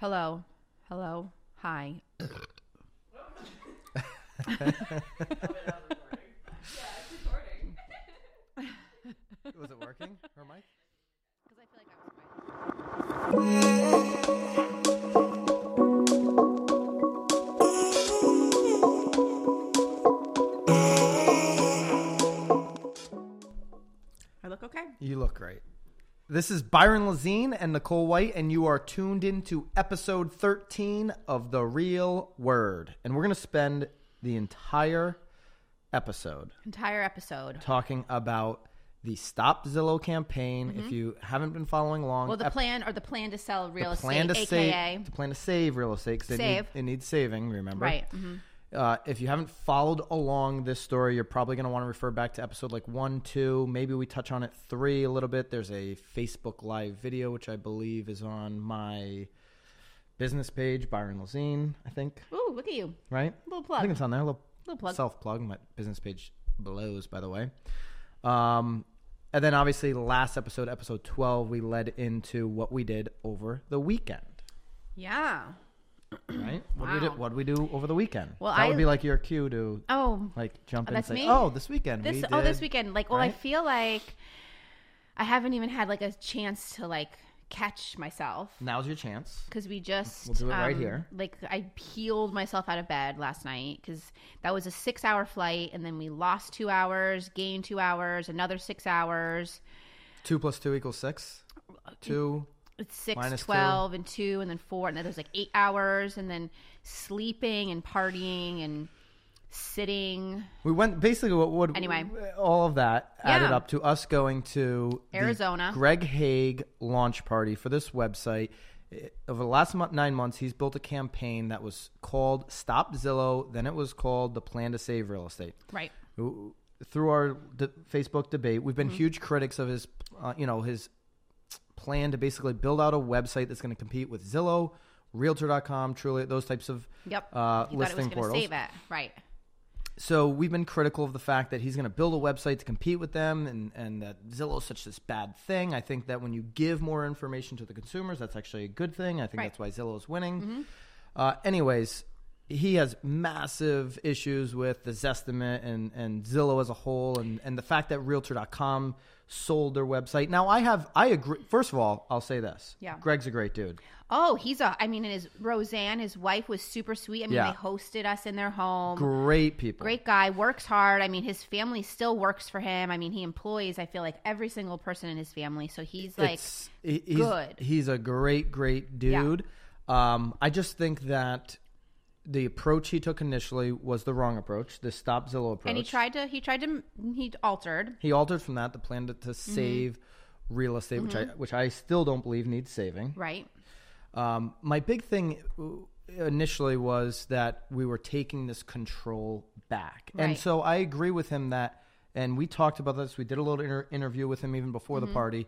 Hello. Hello. Hi. Was it working? Her mic? Because I feel like I was I look okay? You look great. This is Byron Lazine and Nicole White, and you are tuned into episode 13 of The Real Word. And we're going to spend the entire episode Entire episode. talking about the Stop Zillow campaign. If you haven't been following along, Mm-hmm. Well, the ep- plan or the plan to sell real estate, plan to aka save, the plan to save real estate because it, need, Save. it needs saving. Remember, right. hmm Uh, if you haven't followed along this story, you're probably going to want to refer back to episode like one, two. Maybe we touch on it three a little bit. There's a Facebook Live video, which I believe is on my business page, Byron Lazine, I think, Ooh, look at you. right? Little plug. I think it's on there. A little, Little plug. self plug. My business page blows, by the way. Um, and then obviously, last episode, episode 12, we led into what we did over the weekend. Yeah. Right? What did we do? Wow. What did we do over the weekend? Well, that I- would be like your cue to Oh, like jump in and say, me? "Oh, this weekend this we oh this weekend like well i feel like i haven't even had like a chance to like catch myself Now's your chance. because we just We'll do it right um, here. like i peeled myself out of bed last night because that was a six hour flight and then we lost two hours gained two hours another six hours Two plus two equals six. Two. It's six, Minus two. and two and then four and then there's like eight hours and then sleeping and partying and sitting We went basically what would Anyway. all of that added Yeah. up to us going to Arizona. Greg Hague launch party for this website. Eh, Over the last month, nine months, he's built a campaign that was called Stop Zillow. Then it was called the Plan to Save Real Estate. right through our de- Facebook debate, we've Mm-hmm. been huge critics of his, uh, you know, his plan to basically build out a website that's going to compete with Zillow, Realtor.com, Trulia, those types of yep uh, he thought it was listing going to portals. save it right So we've been critical of the fact that he's going to build a website to compete with them, and and that Zillow is such this bad thing. I think that when you give more information to the consumers, that's actually a good thing. I think Right. Mm-hmm. that's why Zillow is winning. Uh, anyways, he has massive issues with the Zestimate and and Zillow as a whole, and and the fact that Realtor.com sold their website. Now I have I agree. First of all, I'll say this. Yeah. Greg's a great dude. Oh, he's a. I mean, and his Roseanne, his wife was super sweet. I mean, Yeah. they hosted us in their home. Great people. Great guy, works hard. I mean, his family still works for him. I mean, he employs. I feel like every single person in his family. So he's like, It's- he's, good. He's a great, great Yeah. dude. Um, I just think that the approach he took initially was the wrong approach, the stop Zillow approach. and he tried to. He tried to. He altered. He altered from that the plan to, Mm-hmm. to save real estate, which I which I still don't believe needs saving. Right. Um, my big thing uh, initially was that we were taking this control back, and so I agree with him that. And we talked about this. We did a little inter- interview with him even before Mm-hmm. the party.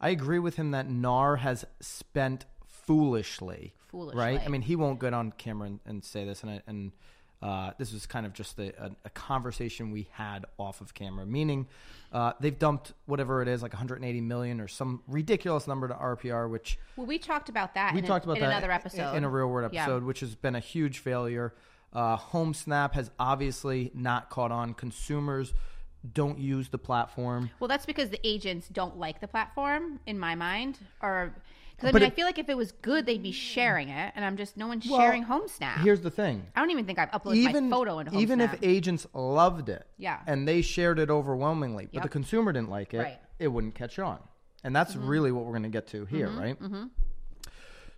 I agree with him that NAR has spent foolishly. Right? I mean, he won't get on camera and, and say this, and I, and uh, this was kind of just a, a, a conversation we had off of camera. Meaning, uh, they've dumped whatever it is, like 180 million or some ridiculous number to RPR, which Well, we talked about that. we in talked a, about in that another episode. in a real world Yeah. episode, which has been a huge failure. Uh, HomeSnap has obviously not caught on. Consumers don't use the platform. Well, that's because the agents don't like the platform, in my mind, or because I But mean, it- I feel like if it was good, they'd be sharing it, and I'm just no one's Well, sharing HomeSnap. Here's the thing. I don't even think I've uploaded even my photo into HomeSnap. even if agents loved it, Yeah. and they shared it overwhelmingly, but Yep. the consumer didn't like it, Right. Mm-hmm. it wouldn't catch on, and that's mm-hmm. really what we're going to get to here, mm-hmm. right? Mm-hmm.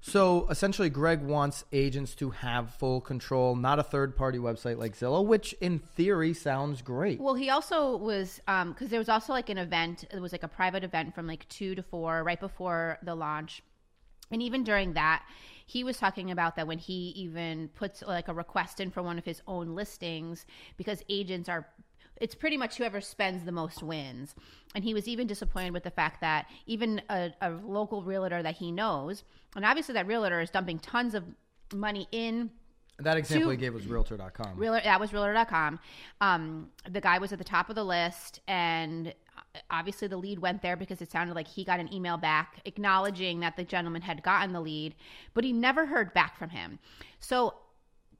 So essentially, Greg wants agents to have full control, not a third-party website like Zillow, which in theory sounds great. Well, he also was um, because there was also like an event. It was like a private event from like two to four right before the launch, and even during that, he was talking about that when he even puts like a request in for one of his own listings because agents are. It's pretty much whoever spends the most wins. And he was even disappointed with the fact that even a, a local realtor that he knows, and obviously that realtor is dumping tons of money in that example to- he gave was Realtor.com. Realtor, that was Realtor.com. Um, the guy was at the top of the list, and obviously the lead went there because it sounded like he got an email back acknowledging that the gentleman had gotten the lead, but he never heard back from him. So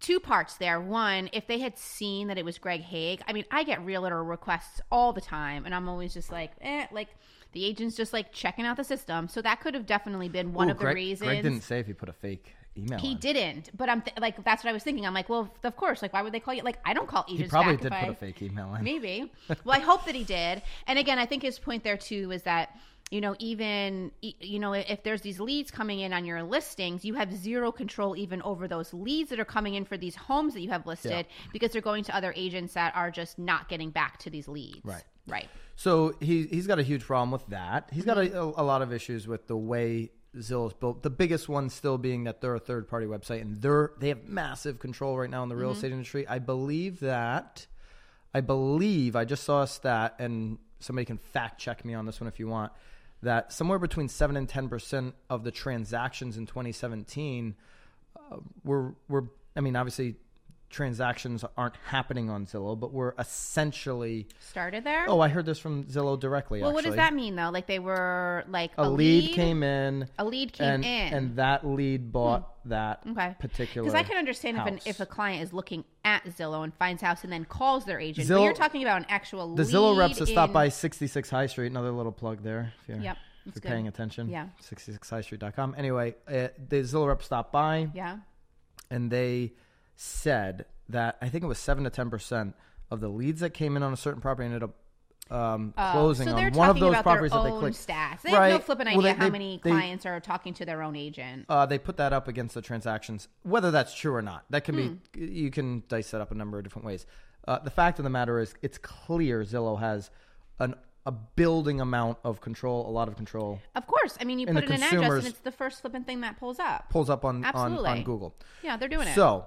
two parts there. One, if they had seen that it was Greg Hague, I mean, I get realtor requests all the time, and I'm always just like, eh, like the agent's just like checking out the system. So that could have definitely been one Ooh, of the reasons. Greg didn't say if he put a fake email. He in. didn't, but I'm th- like, that's what I was thinking. I'm like, well, of course. Like, why would they call you? Like, I don't call agents. He probably did put I- a fake email in. Maybe. Well, I hope that he did. And again, I think his point there too is that you know even you know if there's these leads coming in on your listings, you have zero control even over those leads that are coming in for these homes that you have listed because they're going to other agents that are just not getting back to these leads. Right. Right. So he he's got a huge problem with that. He's got mm-hmm. a, a, lot of issues with the way Zillow's built. The biggest one still being that they're a third party website and they're they have massive control right now in the real estate industry. I believe that I believe I just saw a stat and somebody can fact check me on this one if you want that somewhere between 7 and 10% of the transactions in 2017 uh, were were I mean obviously transactions aren't happening on Zillow but were essentially Started there. Oh, I heard this from Zillow directly. well, what does that mean though? Like they were like A, lead, came in, A lead came and, in. Hmm. and that lead bought that Okay. particular. Because I can understand if, an, if a client is looking at Zillow and finds house and then calls their agent. but Zillow- you're talking about an actual the lead Zillow reps that stop by 66 High Street. Another little plug there. If you're, Yep, if you're good. paying attention. Yeah. 66highstreet.com. Anyway, uh, the Zillow reps stopped by Yeah. and they said that I think it was seven to 10 percent of the leads that came in on a certain property ended up um, Oh, closing so on one of those properties that they clicked. stats. They Right. have no flipping idea Well, they- how they- many they- clients are talking to their own agent. Uh, they put that up against the transactions, whether that's true or not. That can Hmm. be you can dice that up a number of different ways. Uh, the fact of the matter is, it's clear Zillow has an a building amount of control, a lot of control. Of course. I mean, you put in an address and it's the first flipping thing that pulls up. Pulls up on on, Absolutely. on Google. Yeah, they're doing it. So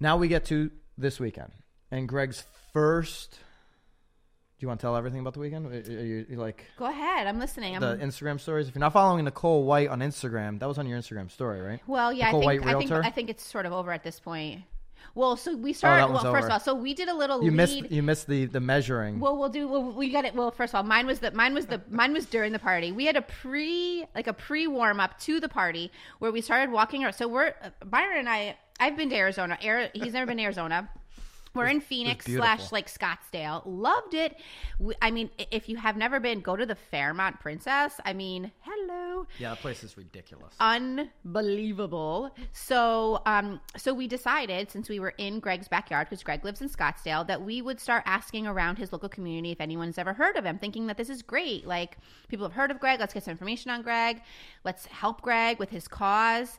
now we get to this weekend and Greg's first. Do you want to tell everything about the weekend? Are you, you like Go ahead. I'm listening. I'm, the Instagram stories? If you're not following Nicole White on Instagram, that was on your Instagram story, right? well, yeah, I think, White I think I think it's sort of over at this point. Well, so we oh, started. one's well, first of all, so we did a little You lead. missed you missed the the measuring. Well, we'll do. Well, we got it. Well, first of all, mine was the mine was the mine was during the party. We had a pre like a pre warm up to the party where we started walking around. So we're uh, Byron and I. I've been to Arizona. Ari- He's never been to Arizona. We're in Phoenix slash like Scottsdale. Loved it. We, I mean, if you have never been, go to the Fairmont Princess. I mean, hello yeah, that place is ridiculous. unbelievable. So, um, so we decided since we were in Greg's backyard because Greg lives in Scottsdale that we would start asking around his local community if anyone's ever heard of him, thinking that this is great. Like people have heard of Greg. Let's get some information on Greg. Let's help Greg with his cause.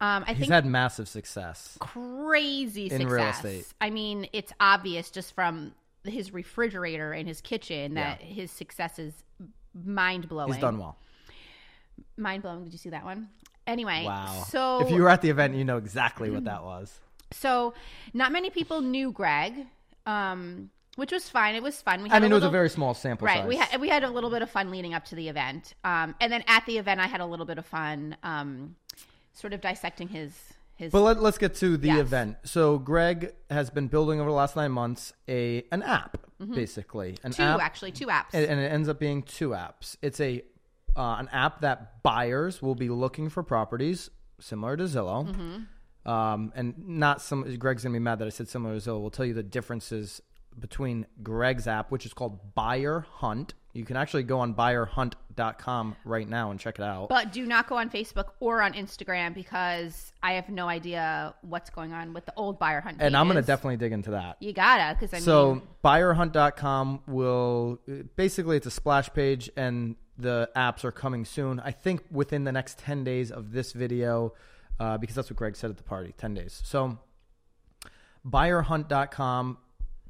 Um, I He's think had massive success. crazy in success. real estate. I mean, it's obvious just from his refrigerator in his kitchen that his success is mind blowing. He's done well. Mind blowing. Did you see that one? Anyway, Wow. So if you were at the event, you know exactly what that was. So, not many people knew Greg, um, which was fine. It was fun. We I had mean, it was a very small sample right. size. We had we had a little bit of fun leading up to the event, um, and then at the event, I had a little bit of fun, um, sort of dissecting his his. But let, let's get to the Yes. event. So Greg has been building over the last nine months a an app, basically an two app, actually two apps. and, and it ends up being two apps. It's a uh, an app that buyers will be looking for properties similar to Zillow, Mm-hmm. um, and not some. Greg's gonna be mad that I said similar to Zillow. We'll tell you the differences between Greg's app, which is called Buyer Hunt. You can actually go on buyerhunt.com right now and check it out. but do not go on Facebook or on Instagram because I have no idea what's going on with the old buyer hunt. and I'm going to definitely dig into that. You gotta because I so mean, buyerhunt.com will basically it's a splash page and the apps are coming soon i think within the next 10 days of this video uh, because that's what greg said at the party 10 days so buyerhunt.com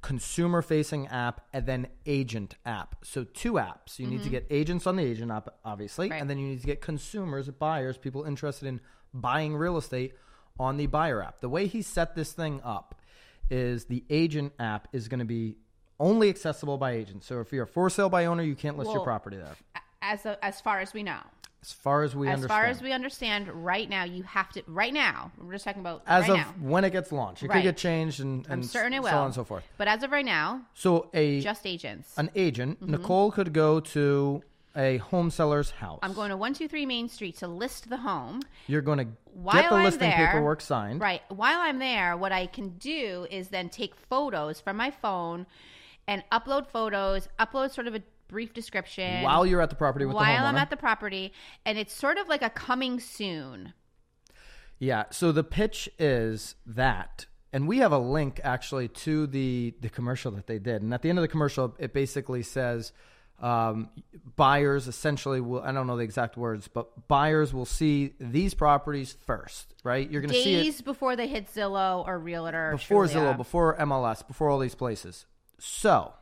consumer facing app and then agent app. So two apps. You need to get agents on the agent app obviously Mm-hmm. Right. and then you need to get consumers buyers people interested in buying real estate on the buyer app. The way he set this thing up is the agent app is going to be only accessible by agents. So if you're a for sale by owner you can't list your property there. as a, as far as we know, As far as we as understand. far as we understand, right now you have to. Right now, we're just talking about as right of now. when it gets launched, it Right. could get changed and, and certain it so will. on and so forth. But as of right now, So a just agents. an agent, Mm-hmm. Nicole could go to a home seller's house. I'm going to one two three Main Street to list the home. You're going to While get the I'm listing there- paperwork signed. Right. While I'm there, what I can do is then take photos from my phone and upload photos, upload sort of a brief description While you're at the property with while. I'm at the property, and it's sort of like a coming soon. Yeah. So the pitch is that, and we have a link actually to the the commercial that they did, and at the end of the commercial, it basically says. Um, buyers essentially will I don't know the exact words, but buyers will see these properties first, right? You're going to see it Days before they hit Zillow or Realtor. before Trulia. Zillow, before MLS, before all these places. So,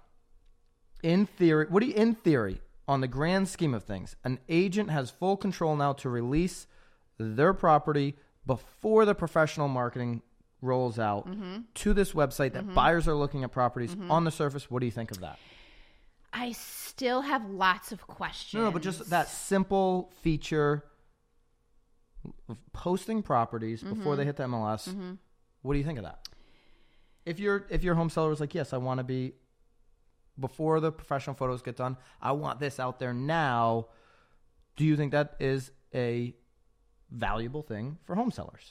in theory, what do you, in theory, on the grand scheme of things, an agent has full control now to release their property before the professional marketing rolls out Mm-hmm. to this website that buyers are looking at properties on the surface. What do you think of that? I still have lots of questions. No, no, but just that simple feature of posting properties before Mm-hmm. they hit the MLS. What do you think of that? If your if your home seller was like, yes, I want to be before the professional photos get done, I want this out there now. Do you think that is a valuable thing for home sellers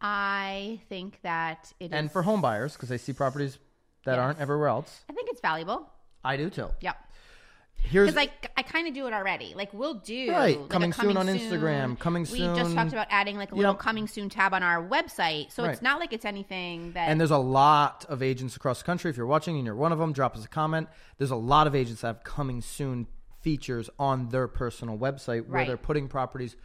I think that it and is- for home buyers because they see properties that Yes. aren't everywhere else? I think it's valuable. I do too. Yep. Here's Because I, I kind of do it already. Like we'll do Right. like a Coming soon on soon. Instagram, coming soon. We just talked about adding like a little Yep. coming soon tab on our website, so Right. it's not like it's anything that. And there's a lot of agents across the country. If you're watching and you're one of them, drop us a comment. There's a lot of agents that have coming soon features on their personal website where Right. they're putting properties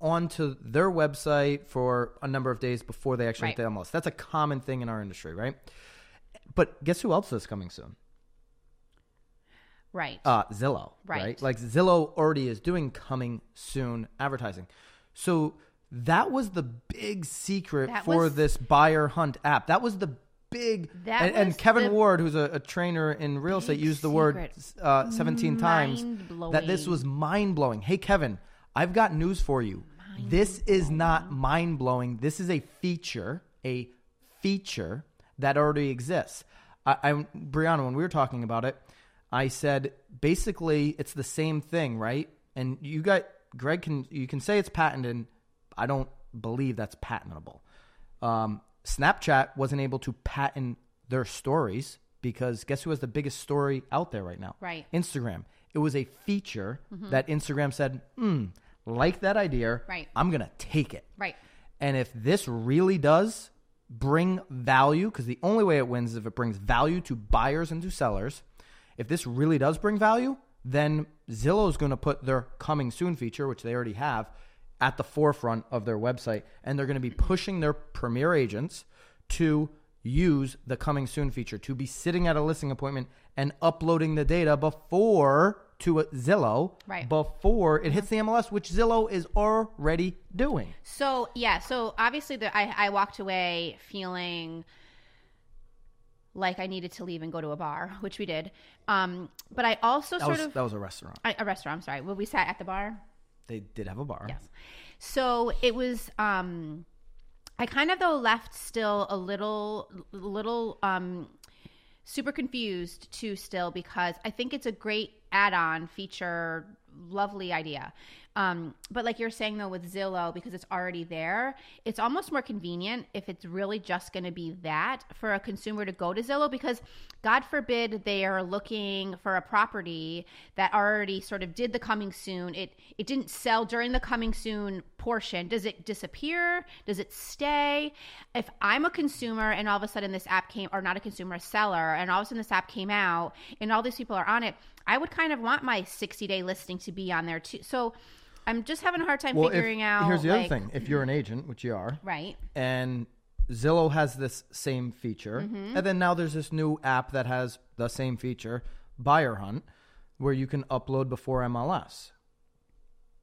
onto their website for a number of days before they actually hit Right. the MLS. That's a common thing in our industry, right? But guess who else is coming soon? Right. uh, Zillow, right. Right. Like Zillow already is doing coming soon advertising. So that was the big secret That for was- this buyer hunt app. That was the big. That and, and Kevin Ward, who's a, a trainer in real estate, used the word uh, 17 times that this was mind blowing. Hey, Kevin, I've got news for you. This is not mind blowing. This is a feature, a feature that already exists. I, I, Brianna, when we were talking about it, I said basically it's the same thing, right? And you got Greg can you can say it's patented. I don't believe that's patentable. Um, Snapchat wasn't able to patent their stories because guess who has the biggest story out there right now? Right. Instagram. It was a feature that Instagram said, hmm, like that idea. Right. I'm going to take it. right. And if this really does bring value, because the only way it wins is if it brings value to buyers and to sellers. If this really does bring value, then Zillow is going to put their coming soon feature, which they already have, at the forefront of their website. And they're going to be pushing their premier agents to use the coming soon feature, to be sitting at a listing appointment and uploading the data before to a Zillow Right. before it hits the mm-hmm. MLS, which Zillow is already doing. So yeah, so obviously the, I I walked away feeling like I needed to leave and go to a bar, which we did. Um, but I also That sort was of that was a restaurant. I, a restaurant. I'm sorry. Well, we sat at the bar. They did have a bar. Yes. So it was um I kind of though left still a little little um super confused too still because I think it's a great add-on feature, lovely idea. Um, but like you're saying though with Zillow, because it's already there, it's almost more convenient if it's really just going to be that for a consumer to go to Zillow because God forbid they are looking for a property that already sort of did the coming soon. It it didn't sell during the coming soon portion. Does it disappear? Does it stay? If I'm a consumer and all of a sudden this app came or not a consumer, a seller, and all of a sudden this app came out and all these people are on it, I would kind of want my 60 day listing to be on there too. So I'm just having a hard time Well, if, figuring out. here's the like, other thing: if you're an agent, which you are, Right. and Zillow has this same feature, Mm-hmm. and then now there's this new app that has the same feature, Buyer Hunt, where you can upload before MLS,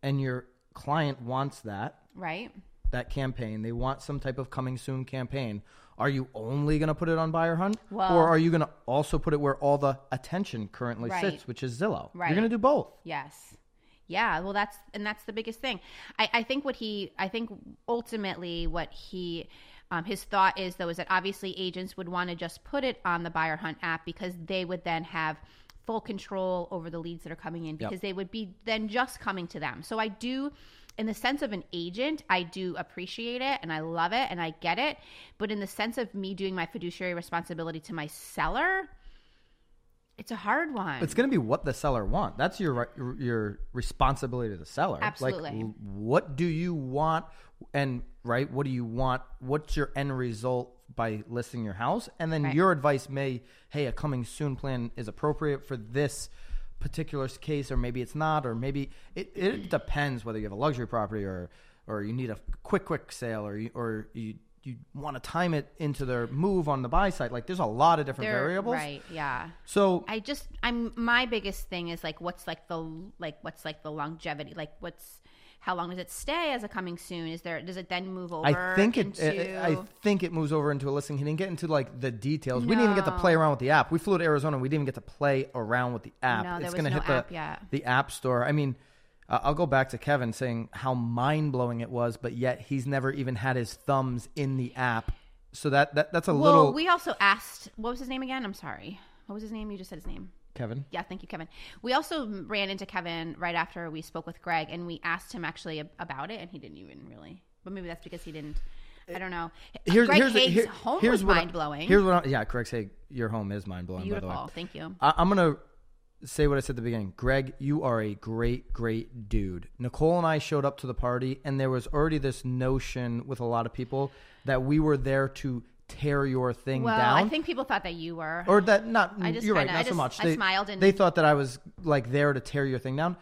and your client wants that Right. that campaign. They want some type of coming soon campaign. Are you only going to put it on Buyer Hunt, Well- or are you going to also put it where all the attention currently Right. sits, which is Zillow? Right. You're going to do both. Yes. Yeah, well, that's and that's the biggest thing. I, I think what he, I think ultimately what he, um, his thought is though is that obviously agents would want to just put it on the Buyer Hunt app because they would then have full control over the leads that are coming in because they would be then just coming to them. So I do. In the sense of an agent, I do appreciate it and I love it and I get it. But in the sense of me doing my fiduciary responsibility to my seller, it's a hard one. It's going to be what the seller want. That's your your responsibility to the seller. Absolutely. Like, what do you want? And right, what do you want? What's your end result by listing your house? And then Right. your advice may, hey, a coming soon plan is appropriate for this particular case, or maybe it's not, or maybe it, it mm. depends whether you have a luxury property or or you need a quick quick sale, or you, or you you want to time it into their move on the buy side. Like, there's a lot of different They're- variables. Right, yeah. So I just I'm my biggest thing is like what's like the like what's like the longevity like what's how long does it stay as a coming soon is there does it then move over I think it, into, I think it moves over into a listing. He didn't get into like the details. We didn't even get to play around with the app. We flew to Arizona. We didn't even get to play around with the app. No, there it's gonna no hit the app yet. the app store. I mean, uh, I'll go back to Kevin saying how mind blowing it was, but yet he's never even had his thumbs in the app. So that, that that's a well little we also asked what was his name again I'm sorry what was his name you just said his name Kevin. yeah thank you Kevin we also ran into Kevin right after we spoke with Greg and we asked him actually about it and he didn't even really but maybe that's because he didn't I don't know Here's Greg here's Hague's here- home here's was mind blowing Here's what I, yeah, Greg say your home is mind blowing. By the way. beautiful thank you I, I'm gonna say what I said at the beginning. Greg, you are a great, great dude. Nicole and I showed up to the party, and there was already this notion with a lot of people that we were there to tear your thing well down. I think people thought that you were or that not I just you're right, kinda- not I so just- much. I They, smiled and- they thought that I was like there to tear your thing down.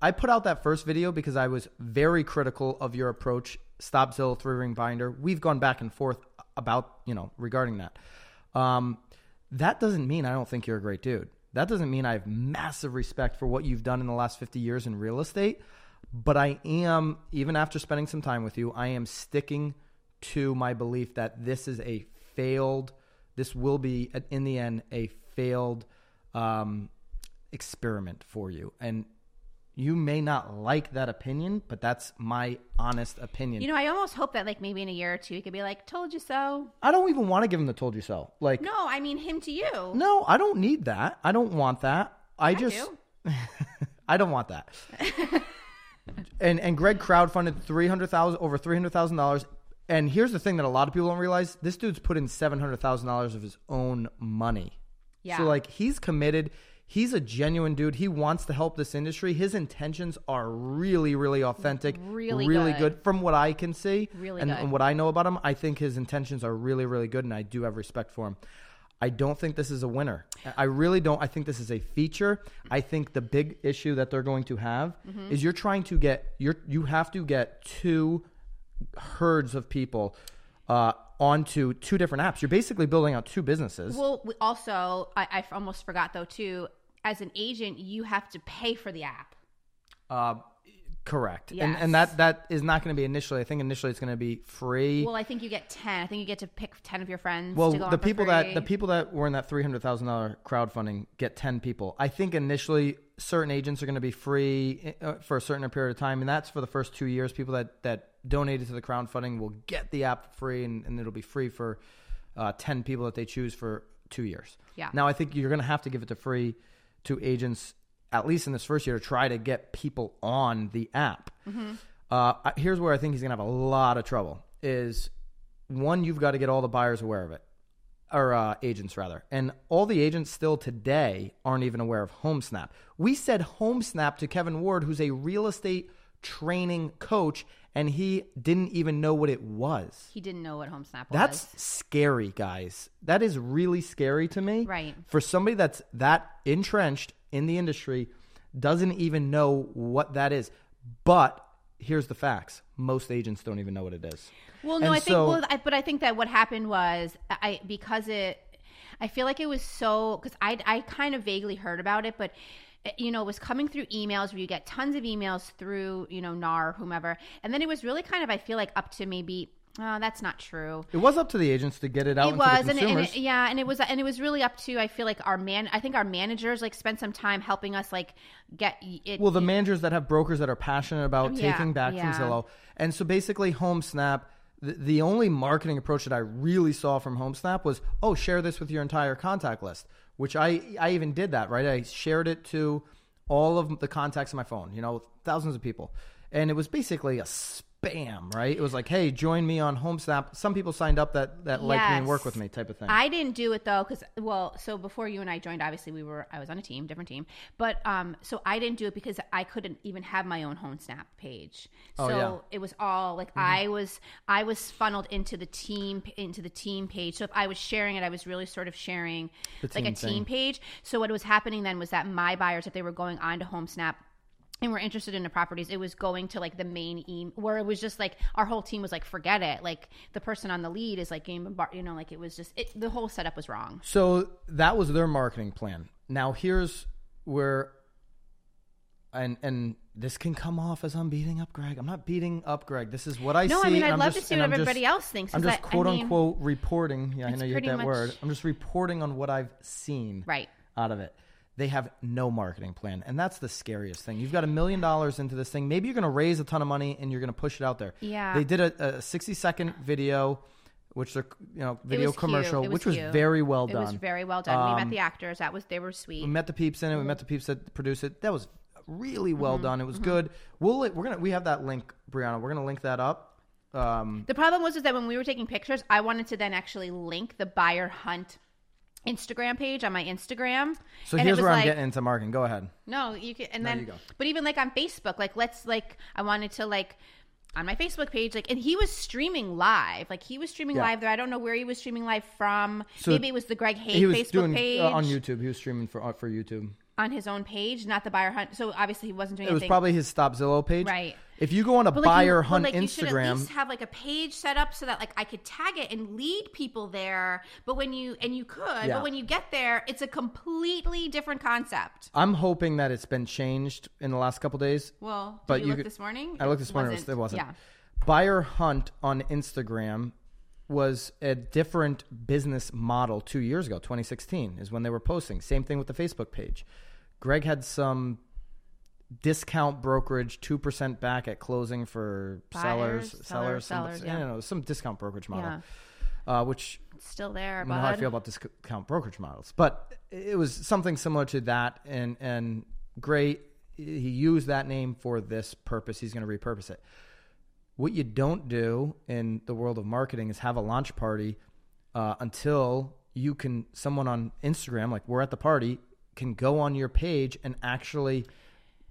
I put out that first video because I was very critical of your approach. Stop Zillow three ring binder. We've gone back and forth about you know regarding that. Um, that doesn't mean I don't think you're a great dude. That doesn't mean I have massive respect for what you've done in the last 50 years in real estate. But I am, even after spending some time with you, I am sticking to my belief that this is a failed, this will be, in the end, a failed um, experiment for you. And you may not like that opinion, but that's my honest opinion. You know, I almost hope that like maybe in a year or two he could be like, "Told you so." I don't even want to give him the told you so. Like, No, I mean him to you. No, I don't need that. I don't want that. I, just do. I don't want that. and and Greg crowdfunded three hundred thousand over three hundred thousand dollars. And here's the thing that a lot of people don't realize: this dude's put in seven hundred thousand dollars of his own money. Yeah. So like he's committed. He's a genuine dude. He wants to help this industry. His intentions are really, really authentic. Really really good. good. From what I can see, Really and, good. and what I know about him, I think his intentions are really, really good, and I do have respect for him. I don't think this is a winner. I really don't. I think this is a feature. I think the big issue that they're going to have Mm-hmm. is you're trying to get you're you have to get two herds of people uh, onto two different apps. You're basically building out two businesses. Well, we also, I, I almost forgot though too. As an agent, you have to pay for the app. Uh, correct. And Yes. and that that is not going to be initially. I think initially it's going to be free. Well, I think you get ten. I think you get to pick ten of your friends. Well, to go the people that the people that were in that three hundred thousand dollar crowdfunding get ten people. I think initially certain agents are going to be free uh, for a certain period of time, and that's for the first two years. People that that donated to the crowdfunding will get the app for free, and, and it'll be free for uh, ten people that they choose for two years. Yeah. Now I think you're going to have to give it to free to agents at least in this first year to try to get people on the app. Mm-hmm. Uh, here's where I think he's going to have a lot of trouble. Is one, you've got to get all the buyers aware of it, or uh, agents rather, and all the agents still today aren't even aware of HomeSnap. We said HomeSnap to Kevin Ward, who's a real estate training coach, and he didn't even know what it was. he didn't know what HomeSnap was. That's scary, guys. That is really scary to me. Right. For somebody that's that entrenched in the industry, doesn't even know what that is. But here's the facts: most agents don't even know what it is. Well, no, And I think, well, I, but I think that what happened was, I because it, I feel like it was so because I I kind of vaguely heard about it, but Eh, you know, it was coming through emails where you get tons of emails through you know NAR or whomever, and then it was really kind of I feel like up to maybe Oh, that's not true. It was up to the agents to get it out It was, and, and it, yeah, and it was, and it was really up to. I feel like our man. I think our managers like spent some time helping us like get it. well, the managers that have brokers that are passionate about Yeah, taking back yeah. from Zillow, and so basically, HomeSnap. The, the only marketing approach that I really saw from HomeSnap was, oh, share this with your entire contact list, which I I even did that right. I shared it to all of the contacts on my phone, you know, thousands of people, and it was basically a spam, right? It was like, hey, join me on HomeSnap. Some people signed up that that like me and work with me, type of thing. I didn't do it though, because well, so before you and I joined, obviously we were I was on a team, different team, but um, so I didn't do it because I couldn't even have my own HomeSnap page. So Oh, yeah. it was all like I was I was funneled into the team into the team page. So if I was sharing it, I was really sort of sharing like a team team page. So what was happening then was that my buyers, if they were going on to HomeSnap and were interested in the properties, it was going to like the main email where it was just like our whole team was like, forget it. Like the person on the lead is like game bar, you know, like it was just it, the whole setup was wrong. So that was their marketing plan. Now here's where and and this can come off as I'm beating up Greg. I'm not beating up Greg. This is what I No, see. I mean I'd love just- to see what I'm just- everybody else thinks. I'm just I- I quote mean, unquote reporting. Yeah, I know you hate that much- word. I'm just reporting on what I've seen Right. out of it. They have no marketing plan, and that's the scariest thing. You've got a million dollars into this thing. Maybe you're going to raise a ton of money and you're going to push it out there. Yeah. They did a, a 60 second video, which they're you know video was commercial, It which was very well done. It was very well done. we met Um, the actors. That was they were sweet. We met the peeps in it. We met the peeps that produce it. That was really well Mm-hmm. done. It was good. We'll we're gonna we have that link, Brianna. We're gonna link that up. Um, The problem was is that when we were taking pictures, I wanted to then actually link the buyer hunt Instagram page on my Instagram. so And it here's where I'm like- getting into marketing. Go ahead. No, you can, and No, then, you go. but even like on Facebook, like let's like, I wanted to like on my Facebook page, like, and he was streaming live, like he was streaming Yeah. live there. I don't know where he was streaming live from. So Maybe it was the Greg was Facebook doing page uh, on YouTube. He was streaming for uh, for YouTube. on his own page, not the buyer hunt. So obviously he wasn't doing It It was probably his Stop Zillow page. Right. If you go on a like, you- buyer but, hunt like, you should at Instagram, least have like a page set up so that like I could tag it and lead people there. But when you and you could, Yeah. but when you get there, it's a completely different concept. I'm hoping that it's been changed in the last couple days. Well, did But you, you look could- this morning? I looked this morning. Wasn't- it wasn't. Yeah. Buyer Hunt on Instagram was a different business model two years ago. 2016 is when they were posting. Same thing with the Facebook page. Greg had some discount brokerage, two percent back at closing for Buyers, sellers, sellers, sellers, some, sellers, you yeah. know, some discount brokerage model. Yeah. Uh, which It's still there, I don't know how I feel about discount brokerage models, but it was something similar to that. And and great, he used that name for this purpose. He's going to repurpose it. What you don't do in the world of marketing is have a launch party uh, until you can. Someone on Instagram, like we're at the party, can go on your page and actually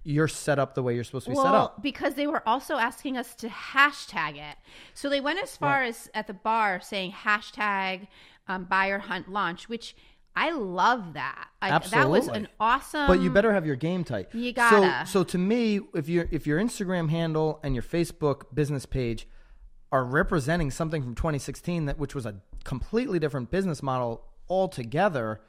you're set up the way you're supposed to be set up. Well, because they were also asking us to hashtag it. So they went as far as at the bar saying hashtag um, buyer hunt launch, which I love that. Like, That was an awesome. But you better have your game tight. You gotta. So, so to me, if your if your Instagram handle and your Facebook business page are representing something from 2016 that which was a completely different business model altogether,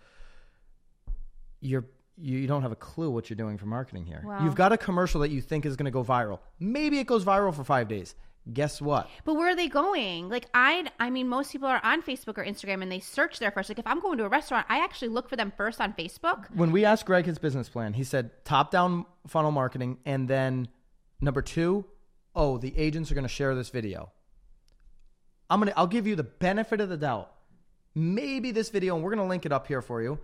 you're you you, don't have a clue what you're doing for marketing here. Wow. You've got a commercial that you think is going to go viral. Maybe it goes viral for 5 days. Guess what? But where are they going? Like I, I mean, most people are on Facebook or Instagram and they search there first. Like if I'm going to a restaurant, I actually look for them first on Facebook. when we asked Greg his business plan, he said top down funnel marketing, and then number two, oh, the agents are going to share this video. I'm gonna, I'll give you the benefit of the doubt. Maybe this video, and we're going to link it up here for you.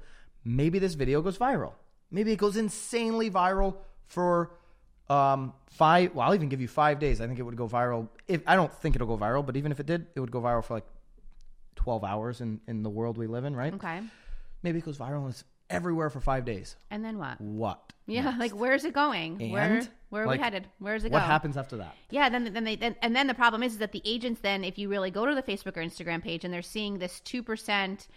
Maybe this video goes viral. Maybe it goes insanely viral for um, five. Well, I'll even give you five days. I think it would go viral. If I don't think it'll go viral, but even if it did, it would go viral for like 12 hours in, in the world we live in, right? Okay. Maybe it goes viral and it's everywhere for five days. And then what? What? Yeah, like where's it going? Where And? where are Like, we headed? Where's it going? What go? happens after that? Yeah, then then they then, and then the problem is, is that the agents then, if you really go to the Facebook or Instagram page and they're seeing this two percent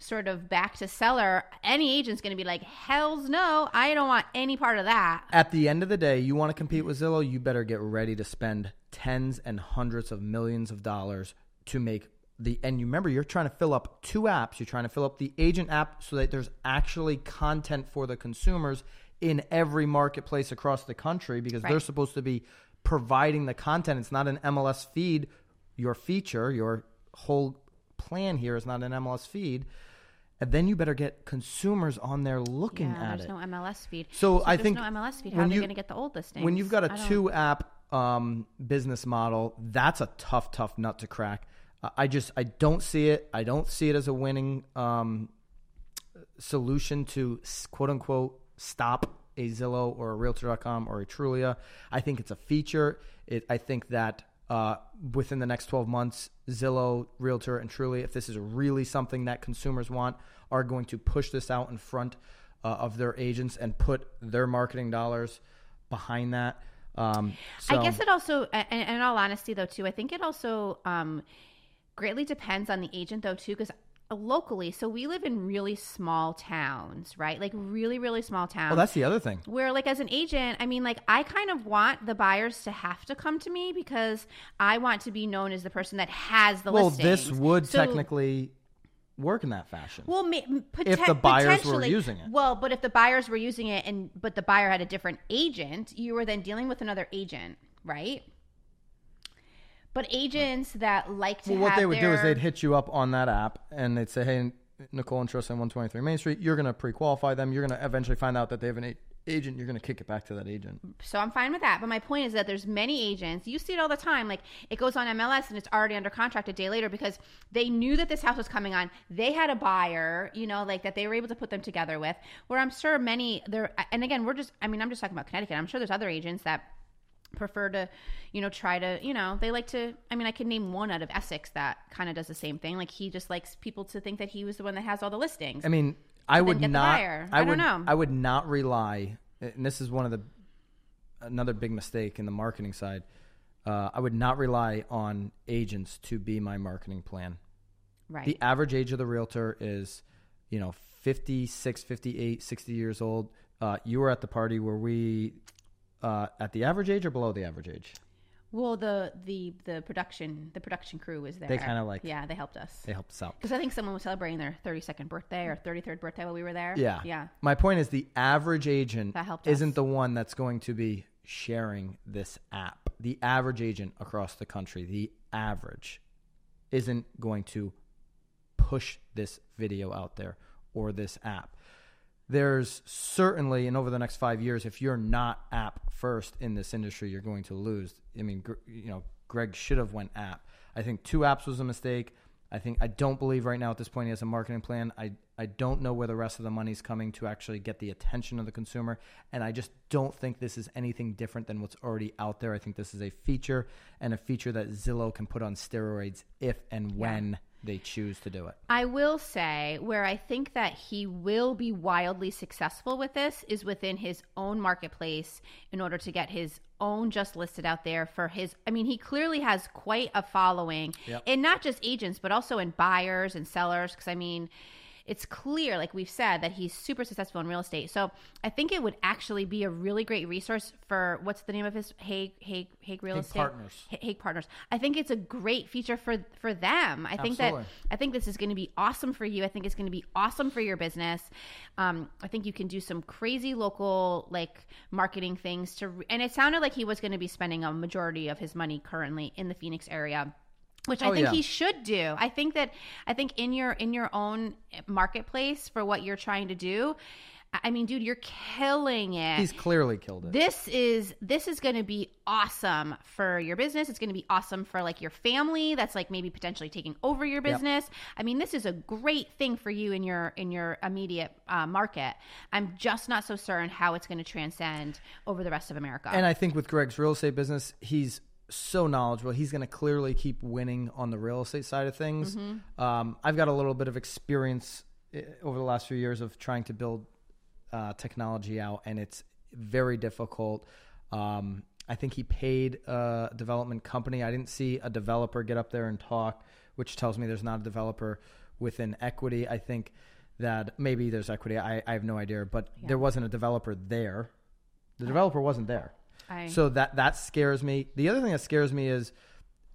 sort of back to seller, any agent's going to be like, "Hell's no, I don't want any part of that." At the end of the day, you want to compete with Zillow, you better get ready to spend tens and hundreds of millions of dollars to make the and you remember you're trying to fill up two apps. You're trying to fill up the agent app so that there's actually content for the consumers in every marketplace across the country because they're supposed to be providing the content. It's not an MLS feed. your feature, your whole plan here is not an MLS feed, and then you better get consumers on there looking yeah, at there's it. There's no MLS feed. So if I there's think no MLS feed. How are they you- going to get the old listings? when you've got a two app um, business model, that's a tough, tough nut to crack. Uh, I just I don't see it. I don't see it as a winning um, solution to quote unquote stop a Zillow or a Realtor.com or a Trulia. I think it's a feature. It, I think that uh, within the next 12 months, Zillow, Realtor, and Trulia, if this is really something that consumers want, are going to push this out in front uh, of their agents and put their marketing dollars behind that. Um, I guess it also, and in all honesty, though, too, I think it also um, greatly depends on the agent, though, too, because Uh, locally, so we live in really small towns, right? Like really, really small towns. Well, that's the other thing. where like as an agent i mean like i kind of want the buyers to have to come to me because i want to be known as the person that has the Well, listings. this would So- technically work in that fashion. well, ma- poten- If the buyers were using it. Well, but if the buyers were using it and but the buyer had a different agent, you were then dealing with another agent, right? But agents that like to Well, what they would do is they'd hit you up on that app and they'd say, "Hey, Nicole and Tristan, 123 Main Street. You're going to pre-qualify them. You're going to eventually find out that they have an agent. You're going to kick it back to that agent." so I'm fine with that. But my point is that there's many agents. You see it all the time. Like it goes on MLS and it's already under contract a day later because they knew that this house was coming on. They had a buyer, you know, like that they were able to put them together with. Where I'm sure many there. And again, we're just. I mean, I'm just talking about Connecticut. I'm sure there's other agents that prefer to you know try to you know they like to i mean i could name one out of essex that kind of does the same thing like he just likes people to think that he was the one that has all the listings I mean, I would not. I I don't would. know. I would not rely. And this is one of the another big mistake in the marketing side. Uh, I would not rely on agents to be my marketing plan. right The average age of the realtor is, you know, 56, 58, 60 years old. Uh, you were at the party where we uh, at the average age or below the average age? well the the the production the production crew was there They kinda like- yeah they helped us They helped us out. because i think someone was celebrating their 32nd birthday or 33rd birthday while we were there Yeah. yeah My point is the average agent That helped isn't us. the one that's going to be sharing this app. The average agent across the country, the average, isn't going to push this video out there or this app. There's certainly, and over the next five years, if you're not app first in this industry, you're going to lose. I mean, you know, Greg should have went app. I think two apps was a mistake. I think I don't believe right now at this point he has a marketing plan. I I don't know where the rest of the money's coming to actually get the attention of the consumer, and I just don't think this is anything different than what's already out there. I think this is a feature and a feature that Zillow can put on steroids if and when they choose to do it. I will say where I think that he will be wildly successful with this is within his own marketplace in order to get his own just listed out there for his I mean he clearly has quite a following Yep. and not just agents but also in buyers and sellers because I mean it's clear like we've said that he's super successful in real estate. So I think it would actually be a really great resource for what's the name of his Hague Hague Hague Real Hague Estate Partners. Ha- Hague Partners. I think it's a great feature for for them. I think that I think this is going to be awesome for you. I think it's going to be awesome for your business. Um, I think you can do some crazy local like marketing things to. Re- and it sounded like he was going to be spending a majority of his money currently in the Phoenix area. Which I Oh, think yeah. he should do. I think that I think in your in your own marketplace for what you're trying to do. I mean, dude, you're killing it He's clearly killed it. this is this is going to be awesome for your business it's going to be awesome for like your family that's like maybe potentially taking over your business i mean this is a great thing for you in your in your immediate uh, market i'm just not so certain how it's going to transcend over the rest of america And I think with Greg's real estate business, he's so knowledgeable. He's going to clearly keep winning on the real estate side of things. Mm-hmm. Um, I've got a little bit of experience eh, over the last few years of trying to build uh, technology out, and it's very difficult. Um, I think he paid a development company. I didn't see a developer get up there and talk, which tells me there's not a developer within equity. I think that maybe there's equity. I, I have no idea, but there wasn't a developer there. The developer wasn't there. I, So that that scares me. The other thing that scares me is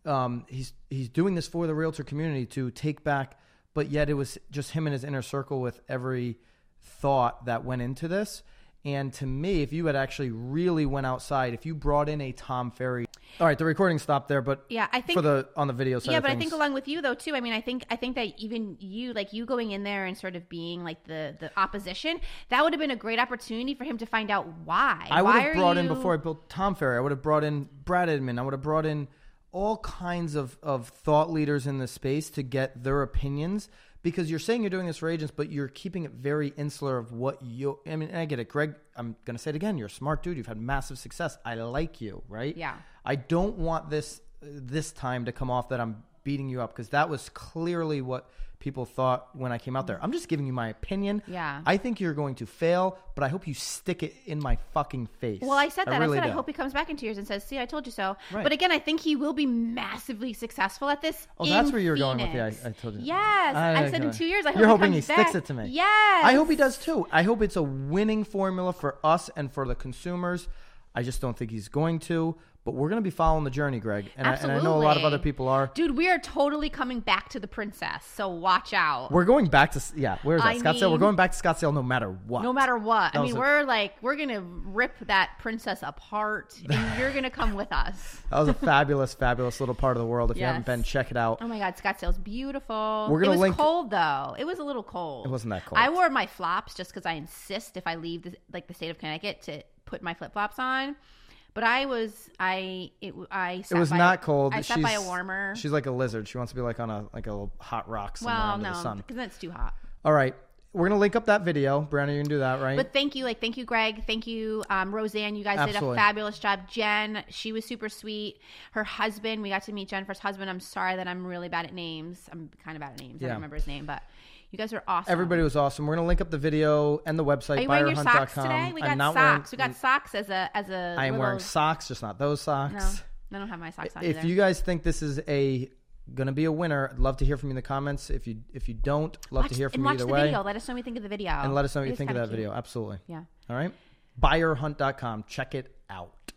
um, he's he's doing this for the realtor community to take back, but yet it was just him and his inner circle with every thought that went into this. And to me, if you had actually really went outside, if you brought in a Tom Ferry, all right, the recording stopped there, but Yeah, I think for the on the video side, yeah, but I think along with you though too. I mean, I think I think that even you, like you going in there and sort of being like the the opposition, that would have been a great opportunity for him to find out why. I would Why have brought in before I built Tom Ferry. I would have brought in Brad Inman. I would have brought in all kinds of, of thought leaders in the space to get their opinions because you're saying you're doing this for agents, but you're keeping it very insular of what you. I mean, I get it, Greg. I'm gonna say it again. You're a smart dude. You've had massive success. I like you, right? Yeah. I don't want this this time to come off that I'm beating you up because that was clearly what people thought when I came out there. I'm just giving you my opinion. Yeah. I think you're going to fail, but I hope you stick it in my fucking face. Well, I said that. I, really said I hope he comes back in two years and says, "See, I told you so." Right. But again, I think he will be massively successful at this. Oh, that's where you were going with the, I- I told you. Yes, I- I, said in two years. I hope You're he hoping he comes sticks it to me. Yes, I hope he does too. I hope it's a winning formula for us and for the consumers. I just don't think he's going to. But we're going to be following the journey, Greg, and I, and I know a lot of other people are. Dude, we are totally coming back to the princess. So watch out. We're going back to yeah. Where's that I Scottsdale? we're going back to Scottsdale no matter what. no matter what. That I mean, a- we're like, we're going to rip that princess apart and you're going to come with us. That was a fabulous, fabulous little part of the world. If you haven't been, check it out. Oh my God, Scottsdale's beautiful. We're gonna it was link- cold though. It was a little cold. It wasn't that cold. I wore my flops just because I insist if I leave the, like the state of Connecticut to put my flip flops on. But I was I it I It was by- not cold. I sat she's, by a warmer. She's like a lizard. She wants to be like on a like a hot rock somewhere well, under no, the sun. because then it's too hot. All right, we're gonna link up that video. Brandon, you can do that, right? But thank you, like thank you, Greg. Thank you, um, Roseanne. You guys did a fabulous job. Jen, she was super sweet. Her husband, we got to meet Jennifer's husband. I'm sorry that I'm really bad at names. I'm kind of bad at names. I don't remember his name, but you guys are awesome. Everybody was awesome. We're gonna link up the video and the website. Are you wearing your socks buyerhunt.com. today? We got socks. Wearing, we got socks as a as a. I am little, wearing socks, just not those socks. No. I don't have my socks on. If either. you guys think this is a gonna be a winner, I'd love to hear from you in the comments. If you if you don't, love watch, to hear from you watch either the way. video. Let us know what you think of the video. And let us know what It you think of that cute. video. Absolutely. Yeah. All right. Buyerhunt.com. Check it out.